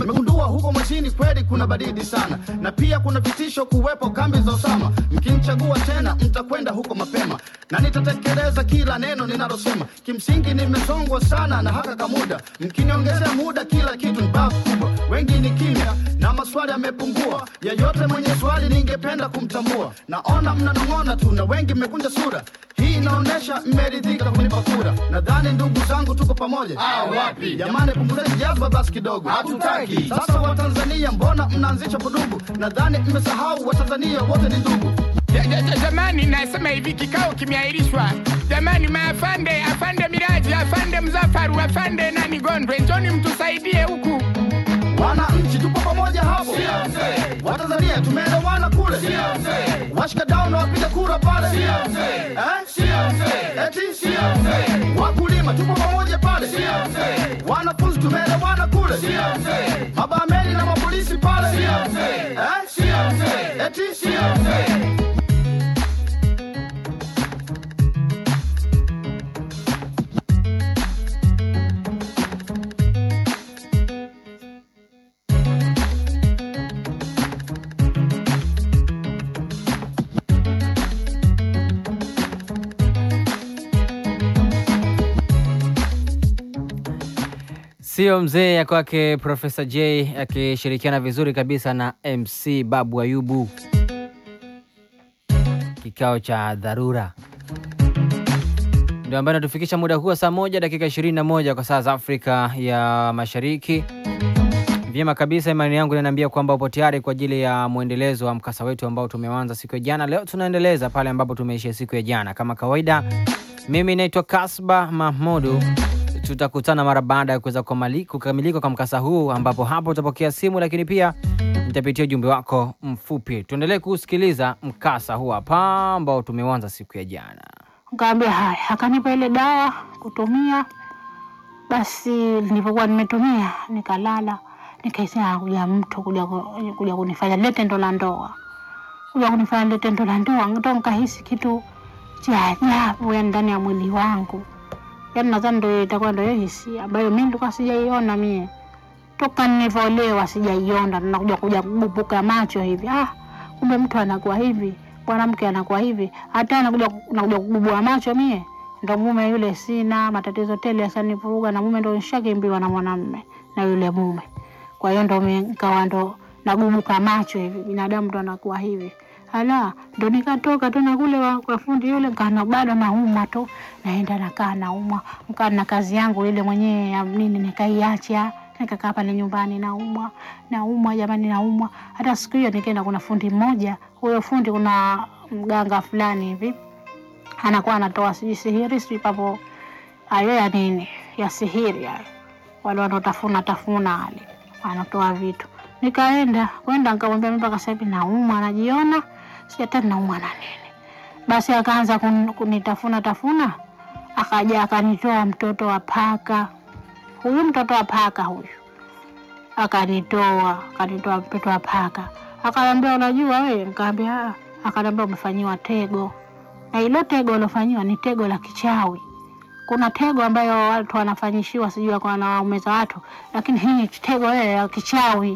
Nimegundua huko mwezini kweli kuna baridi sana, na pia kuna vitisho kuwepo kambi za Osama. Mkinichagua tena, mtakwenda huko mapema, na nitatekeleza kila neno ninalosema. Kimsingi nimesongwa sana na haka kamuda, mkiniongezea muda, kila kitu ni babu kubwa. Wengi ni kimya na maswali yamepungua. Yeyote mwenye swali ningependa kumtambua. Naona mnanong'ona tu na wengi mmekunja sura. Hii inaonyesha mmeridhika kunipa kura. Nadhani ndugu zangu tuko pamoja. Ah, wapi? Jamani, punguzeni jazba basi kidogo. Hatutaki. Sasa Watanzania, mbona mnaanzisha vurugu? Nadhani mmesahau Watanzania wote ni ndugu. Ja- ja- ja- Jamani, nasema hivi, kikao kimeahirishwa. Jamani, maafande, afande Miraji, afande Mzafaru, afande nani Gondwe, njoni mtusaidie huku. Wananchi tupo pamoja hapo. Watanzania tumeelewana kule. Washikadau na wapiga kura pale. Eh? Eti? Wakulima tupo pamoja pale. Wanafunzi tumeelewana kule. Mabameli na mapolisi pale. Eh? Eti? Sio mzee ya kwake Profesa J akishirikiana vizuri kabisa na MC Babu Ayubu, kikao cha dharura ndio ambayo inatufikisha muda huu wa saa moja dakika 21 kwa saa za Afrika ya Mashariki. Vyema kabisa, imani yangu inaniambia kwamba upo tayari kwa ajili ya mwendelezo wa mkasa wetu ambao tumeanza siku ya jana. Leo tunaendeleza pale ambapo tumeishia siku ya jana. Kama kawaida, mimi naitwa Kasba Mahmudu. Tutakutana mara baada ya kuweza kukamilika kwa mkasa huu, ambapo hapo utapokea simu, lakini pia nitapitia ujumbe wako mfupi. Tuendelee kusikiliza mkasa huu hapa ambao tumeanza siku ya jana. Kaambia haya, akanipa ile dawa kutumia. Basi nilipokuwa nimetumia nikalala, nikaisema kuja mtu kuja, kuja kunifanya lile tendo la ndoa, kuja kunifanya lile tendo la ndoa, ndo nkahisi kitu cha ajabu ndani ya mwili wangu, yani nadhani ndio itakuwa ndio hisia ambayo mimi nilikuwa sijaiona mie toka nilivyolewa, sijaiona. Nakuja kuja kububuka macho hivi, ah, kumbe mtu anakuwa hivi, mwanamke anakuwa hivi, hata nakuja nakuja kububua macho mie ndo mume yule sina matatizo tele asanivuruga na mume ndo nishakimbiwa na mwanamume na yule mume. Kwa hiyo ndo nikawa ndo nagubuka macho hivi, binadamu ndo anakuwa hivi. Ala, ndo nikatoka tena kule kwa fundi yule, nkana bado nauma tu, naenda nakaa naumwa, nkaa na kazi yangu ile mwenyewe ya nini, nikaiacha. Nikakaa pale nyumbani naumwa naumwa, jamani, naumwa. Hata siku hiyo nikaenda, kuna fundi mmoja, huyo fundi kuna mganga fulani hivi. Anakuwa anatoa sijui sihiri sijui papo ayo ya nini ya sihiri ayo wale wanaotafuna tafuna ale anatoa vitu. Nikaenda kwenda nikamwambia mpaka sasa hivi naumwa, najiona si hata naumwa na nini. Basi akaanza kunitafuna tafuna, akaja akanitoa mtoto wa paka, huyu mtoto wa paka huyu akanitoa akanitoa mtoto wa paka, akaniambia unajua wewe, nikaambia "Ah." akaniambia umefanyiwa tego na ilo tego ulofanyiwa ni tego la kichawi. Kuna tego ambayo watu wanafanyishiwa sijui kwa wanaume za watu, lakini hii tego ile ya kichawi.